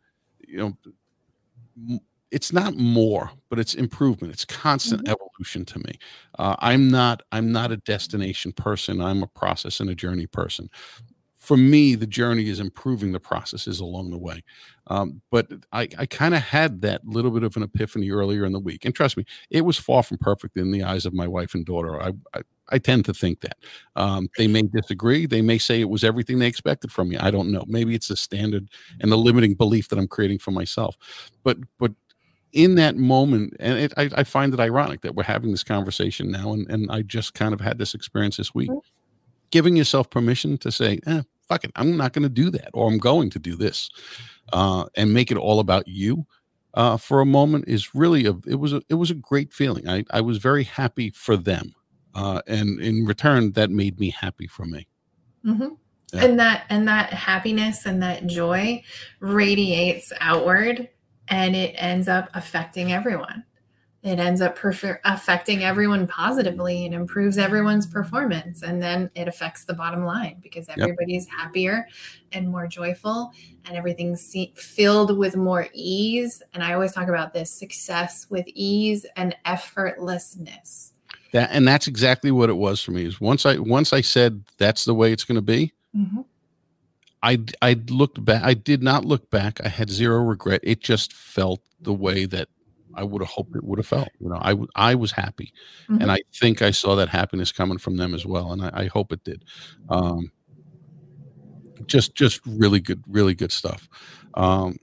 you know, it's not more but it's improvement it's constant mm-hmm. evolution to me uh, i'm not i'm not a destination person i'm a process and a journey person for me the journey is improving the processes along the way um, but i, I kind of had that little bit of an epiphany earlier in the week and trust me it was far from perfect in the eyes of my wife and daughter i, I I tend to think that um, they may disagree. They may say it was everything they expected from me. I don't know. Maybe it's a standard and the limiting belief that I'm creating for myself. But but in that moment, and it, I, I, find it ironic that we're having this conversation now, and, and I just kind of had this experience this week. Mm-hmm. Giving yourself permission to say, eh, fuck it, I'm not going to do that, or I'm going to do this, uh, and make it all about you uh, for a moment is really a it was a it was a great feeling. I I was very happy for them, uh, and in return, that made me happy for me. Mm-hmm. Yeah. And that and that happiness and that joy radiates outward and it ends up affecting everyone. It ends up perf- affecting everyone positively and improves everyone's performance. And then it affects the bottom line because everybody's yep. happier and more joyful and everything's filled with more ease. And I always talk about this success with ease and effortlessness. That, and that's exactly what it was for me is once I once I said that's the way it's going to be, mm-hmm. I I looked back. I did not look back. I had zero regret. It just felt the way that I would have hoped it would have felt. You know, I I was happy, mm-hmm. and I think I saw that happiness coming from them as well, and I, I hope it did. Um, just just really good, really good stuff. Um,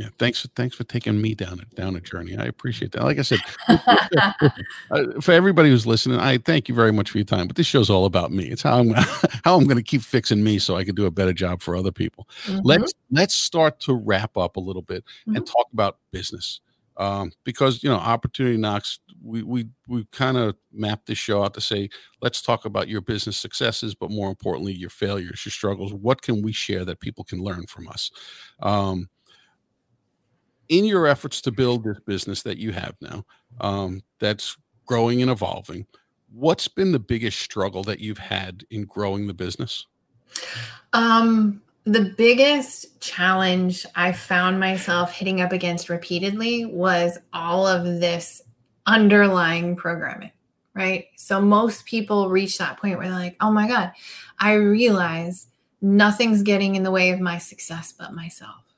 yeah thanks thanks for taking me down a down a journey i appreciate that like i said uh, for everybody who's listening i thank you very much for your time but this show's all about me it's how i'm how i'm going to keep fixing me so i can do a better job for other people mm-hmm. let's let's start to wrap up a little bit mm-hmm. and talk about business um, because you know opportunity knocks we we we kind of mapped this show out to say let's talk about your business successes but more importantly your failures your struggles what can we share that people can learn from us um, in your efforts to build this business that you have now, um, that's growing and evolving, what's been the biggest struggle that you've had in growing the business? Um, the biggest challenge I found myself hitting up against repeatedly was all of this underlying programming, right? So most people reach that point where they're like, oh my God, I realize nothing's getting in the way of my success but myself.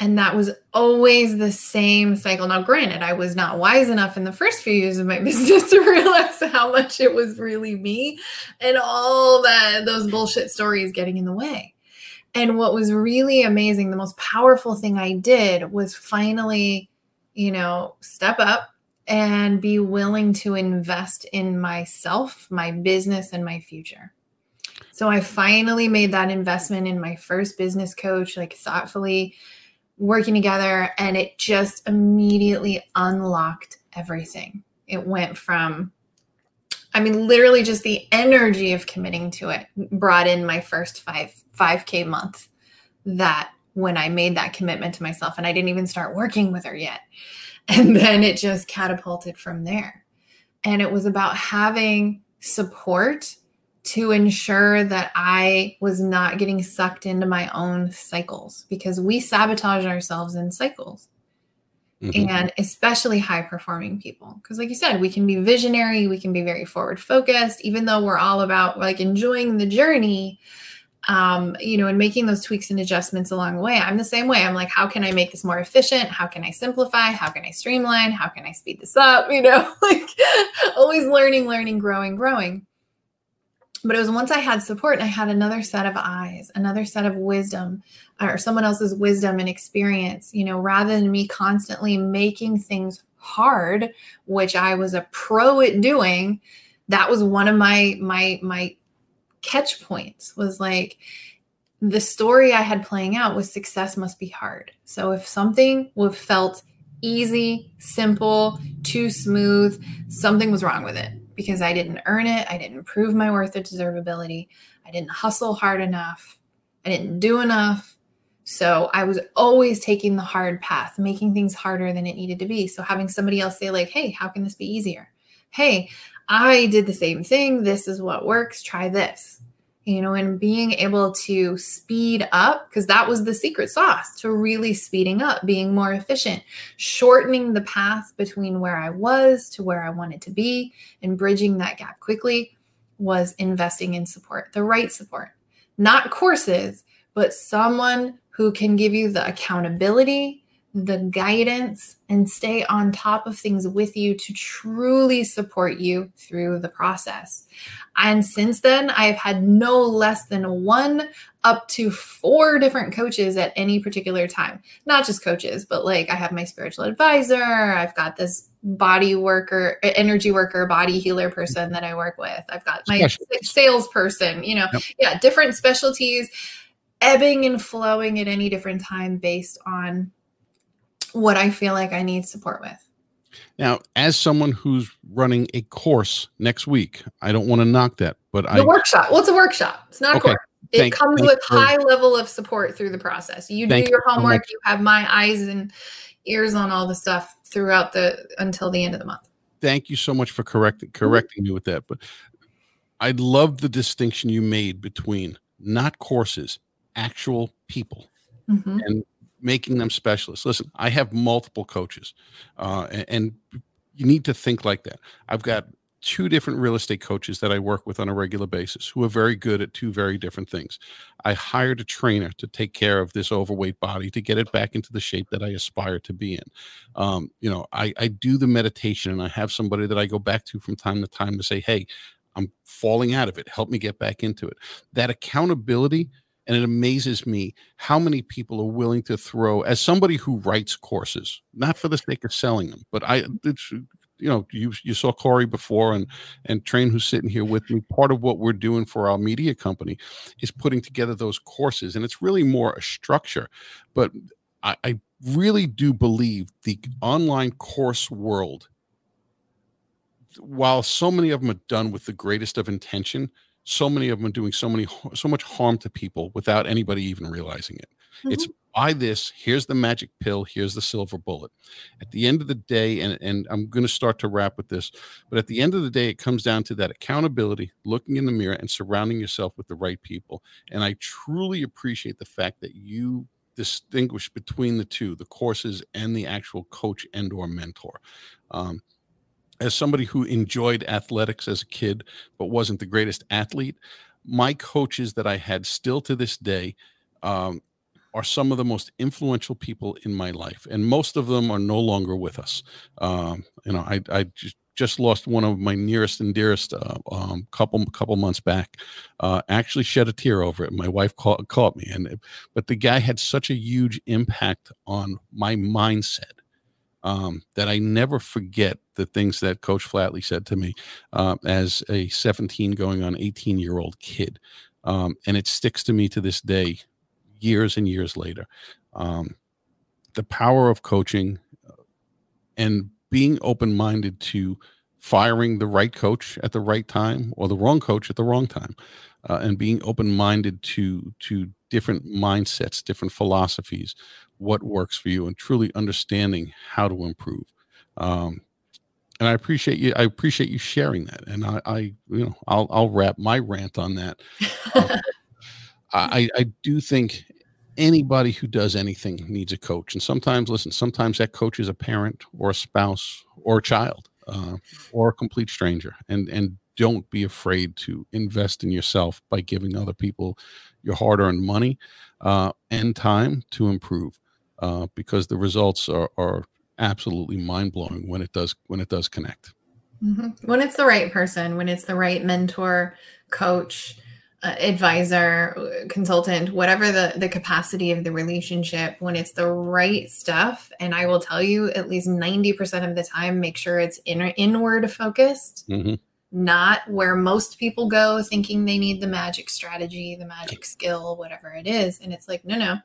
And that was always the same cycle. Now, granted, I was not wise enough in the first few years of my business to realize how much it was really me and all that those bullshit stories getting in the way. And what was really amazing, the most powerful thing I did was finally, you know, step up and be willing to invest in myself, my business, and my future. So I finally made that investment in my first business coach, like thoughtfully working together and it just immediately unlocked everything. It went from I mean literally just the energy of committing to it brought in my first 5 5k month that when I made that commitment to myself and I didn't even start working with her yet. And then it just catapulted from there. And it was about having support to ensure that I was not getting sucked into my own cycles because we sabotage ourselves in cycles. Mm-hmm. And especially high performing people. Because, like you said, we can be visionary, we can be very forward focused, even though we're all about like enjoying the journey, um, you know, and making those tweaks and adjustments along the way. I'm the same way. I'm like, how can I make this more efficient? How can I simplify? How can I streamline? How can I speed this up? You know, like always learning, learning, growing, growing. But it was once I had support and I had another set of eyes, another set of wisdom, or someone else's wisdom and experience, you know, rather than me constantly making things hard, which I was a pro at doing. That was one of my my my catch points was like the story I had playing out was success must be hard. So if something would felt easy, simple, too smooth, something was wrong with it because I didn't earn it. I didn't prove my worth or deservability. I didn't hustle hard enough. I didn't do enough. So I was always taking the hard path, making things harder than it needed to be. So having somebody else say, like, hey, how can this be easier? Hey, I did the same thing. This is what works. Try this you know, and being able to speed up, because that was the secret sauce to really speeding up, being more efficient, shortening the path between where I was to where I wanted to be, and bridging that gap quickly was investing in support, the right support, not courses, but someone who can give you the accountability, the guidance, and stay on top of things with you to truly support you through the process. And since then, I've had no less than one up to four different coaches at any particular time. Not just coaches, but like I have my spiritual advisor, I've got this body worker, energy worker, body healer person that I work with. I've got my salesperson, you know, yep. yeah, different specialties ebbing and flowing at any different time based on what I feel like I need support with. Now, as someone who's running a course next week, I don't want to knock that, but the I workshop. Well, it's a workshop. It's not okay. a course. It thank, comes with high level of support through the process. You do your homework. You have my eyes and ears on all the stuff throughout the until the end of the month. Thank you so much for correcting mm-hmm. correcting me with that. But I love the distinction you made between not courses, actual people, mm-hmm. and making them specialists. Listen, I have multiple coaches, uh, and, and you need to think like that. I've got two different real estate coaches that I work with on a regular basis who are very good at two very different things. I hired a trainer to take care of this overweight body to get it back into the shape that I aspire to be in. Um, you know, I, I do the meditation and I have somebody that I go back to from time to time to say, hey, I'm falling out of it. Help me get back into it. That accountability and it amazes me how many people are willing to throw as somebody who writes courses not for the sake of selling them but i it's, you know you you saw corey before and and train who's sitting here with me part of what we're doing for our media company is putting together those courses and it's really more a structure. But i, I really do believe the online course world while so many of them are done with the greatest of intention so many of them are doing so many so much harm to people without anybody even realizing it. Mm-hmm. it's buy this here's the magic pill here's the silver bullet. At the end of the day and, and i'm going to start to wrap with this but at the end of the day it comes down to that accountability looking in the mirror and surrounding yourself with the right people. And i truly appreciate the fact that you distinguish between the two the courses and the actual coach and or mentor. Um, as somebody who enjoyed athletics as a kid but wasn't the greatest athlete my coaches that i had still to this day um, are some of the most influential people in my life and most of them are no longer with us. Um, you know i, I just, just lost one of my nearest and dearest uh, um, couple couple months back uh, actually shed a tear over it. My wife caught, caught me and but the guy had such a huge impact on my mindset um, that I never forget the things that Coach Flatley said to me uh, as a 17 going on 18 year old kid. Um, and it sticks to me to this day, years and years later. Um, the power of coaching uh, and being open minded to firing the right coach at the right time or the wrong coach at the wrong time uh, and being open minded to to different mindsets different philosophies what works for you and truly understanding how to improve. Um, and I appreciate you. I appreciate you sharing that. And I, I you know, I'll I'll wrap my rant on that. Uh, I I do think anybody who does anything needs a coach. And sometimes, listen, sometimes that coach is a parent or a spouse or a child uh, or a complete stranger. And and don't be afraid to invest in yourself by giving other people your hard-earned money uh, and time to improve uh, because the results are, are absolutely mind blowing when it does when it does connect. Mm-hmm. When it's the right person, when it's the right mentor, coach, uh, advisor, consultant, whatever the the capacity of the relationship, when it's the right stuff, and I will tell you, at least ninety percent of the time, make sure it's inner inward focused. Mm-hmm not where most people go thinking they need the magic strategy, the magic skill, whatever it is. And it's like, no, no.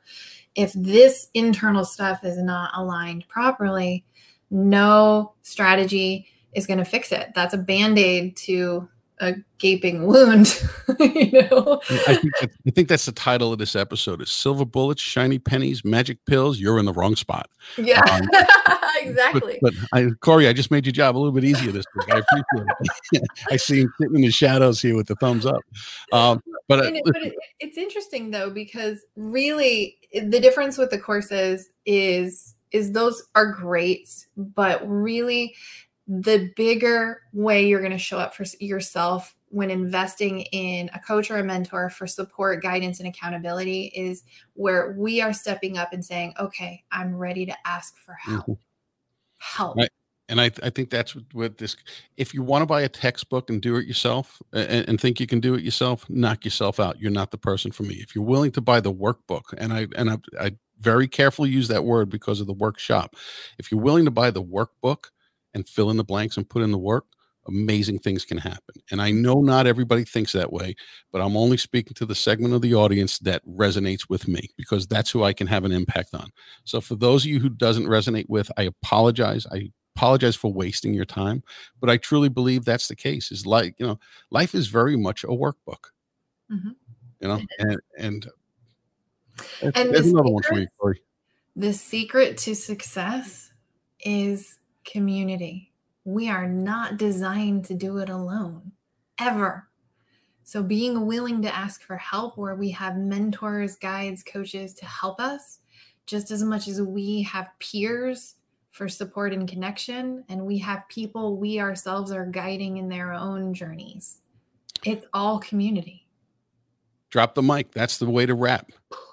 If this internal stuff is not aligned properly, no strategy is going to fix it. That's a band aid to a gaping wound. you know, I think, I think that's the title of this episode: is "Silver Bullets, Shiny Pennies, Magic Pills." You're in the wrong spot. Yeah, um, exactly. But, but I, Corey, I just made your job a little bit easier this week. I appreciate it. I see him sitting in the shadows here with the thumbs up. Um, but, it, but it, it's interesting though because really the difference with the courses is is those are great, but really the bigger way you're going to show up for yourself when investing in a coach or a mentor for support, guidance, and accountability is where we are stepping up and saying, okay, I'm ready to ask for help. Mm-hmm. Help. Right. And I, I think that's what, what, this. If you want to buy a textbook and do it yourself and, and, think you can do it yourself, knock yourself out. You're not the person for me. If you're willing to buy the workbook, and I and I, I very carefully use that word because of the workshop. If you're willing to buy the workbook, and fill in the blanks and put in the work, amazing things can happen. And I know not everybody thinks that way, but I'm only speaking to the segment of the audience that resonates with me because that's who I can have an impact on. So for those of you who doesn't resonate with, I apologize. I apologize for wasting your time, but I truly believe that's the case. Is like, you know, life is very much a workbook. Mm-hmm. You know, and and, and there's another secret, one for you, Corey. The secret to success is community. We are not designed to do it alone, ever. So, being willing to ask for help where we have mentors, guides, coaches to help us, just as much as we have peers for support and connection, and we have people we ourselves are guiding in their own journeys. It's all community. Drop the mic. That's the way to wrap.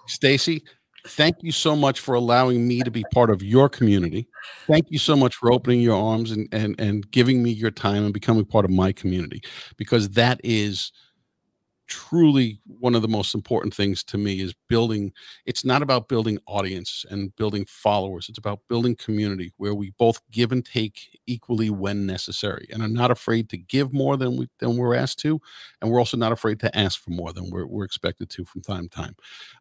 Stacy, thank you so much for allowing me to be part of your community. Thank you so much for opening your arms and and and giving me your time and becoming part of my community because that is truly one of the most important things to me is building it's not about building audience and building followers it's about building community where we both give and take equally when necessary. And i'm not afraid to give more than we than we're asked to and we're also not afraid to ask for more than we're, we're expected to from time to time.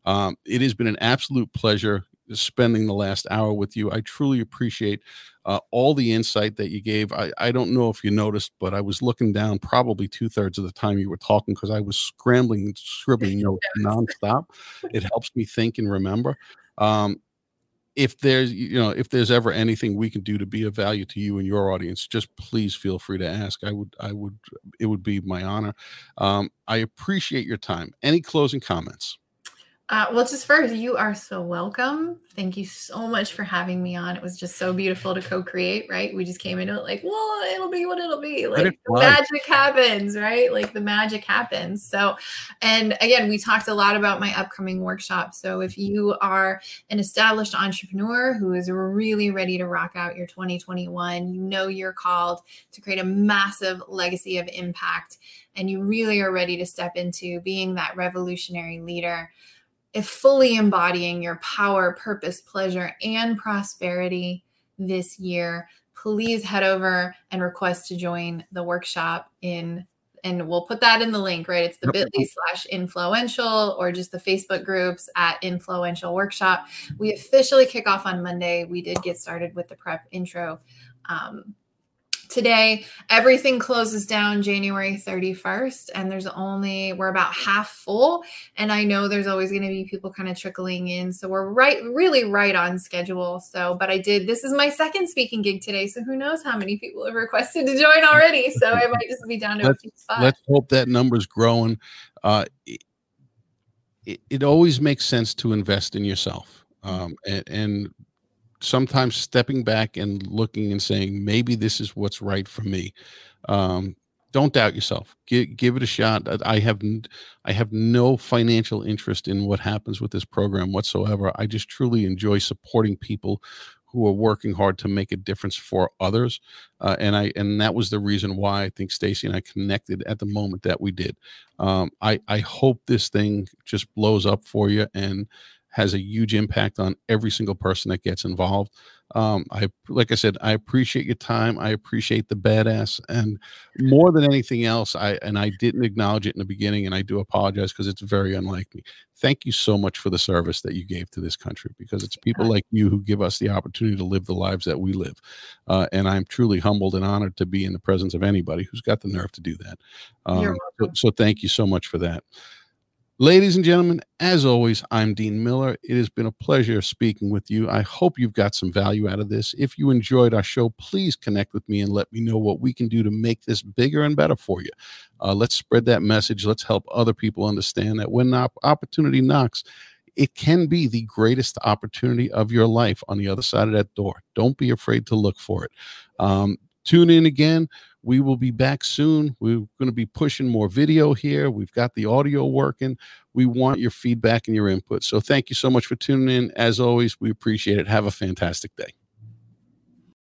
Um, it has been an absolute pleasure spending the last hour with you. I truly appreciate uh, all the insight that you gave. I, I don't know if you noticed, but I was looking down probably two thirds of the time you were talking because I was scrambling and scribbling notes nonstop. It helps me think and remember. Um, if there's you know if there's ever anything we can do to be of value to you and your audience just please feel free to ask i would i would it would be my honor um, i appreciate your time any closing comments uh, well, just first, you are so welcome. Thank you so much for having me on. It was just so beautiful to co-create, right? We just came into it like, well, it'll be what it'll be. Like magic happens, right? Like the magic happens. So, and again, we talked a lot about my upcoming workshop. So if you are an established entrepreneur who is really ready to rock out your 2021, you know you're called to create a massive legacy of impact, and you really are ready to step into being that revolutionary leader if fully embodying your power, purpose, pleasure, and prosperity this year, please head over and request to join the workshop in and we'll put that in the link, right? It's the bit.ly slash influential or just the Facebook groups at influential workshop. We officially kick off on Monday. We did get started with the prep intro um, today. Everything closes down January 31st, and there's only, we're about half full. And I know there's always going to be people kind of trickling in. So we're right, really right on schedule. So, but I did, this is my second speaking gig today. So who knows how many people have requested to join already. So I might just be down to let's, a few spots. Let's hope that number's growing. Uh, it, it always makes sense to invest in yourself. Um, and, and sometimes stepping back and looking and saying maybe this is what's right for me um, don't doubt yourself give, give it a shot i have i have no financial interest in what happens with this program whatsoever i just truly enjoy supporting people who are working hard to make a difference for others. Uh, and I and that was the reason why I think Stacy and I connected at the moment that we did. Um, I I hope this thing just blows up for you and has a huge impact on every single person that gets involved. Um, I like I said, I appreciate your time. I appreciate the badass, and more than anything else, I and I didn't acknowledge it in the beginning, and I do apologize because it's very unlike me. Thank you so much for the service that you gave to this country, because it's people like you who give us the opportunity to live the lives that we live, uh, and I'm truly humbled and honored to be in the presence of anybody who's got the nerve to do that. Um, so, so thank you so much for that. Ladies and gentlemen, as always, I'm Dean Miller. It has been a pleasure speaking with you. I hope you've got some value out of this. If you enjoyed our show, please connect with me and let me know what we can do to make this bigger and better for you. Uh, let's spread that message. Let's help other people understand that when the opportunity knocks, it can be the greatest opportunity of your life on the other side of that door. Don't be afraid to look for it. Um, tune in again. We will be back soon. We're going to be pushing more video here. We've got the audio working. We want your feedback and your input. So thank you so much for tuning in. As always, we appreciate it. Have a fantastic day.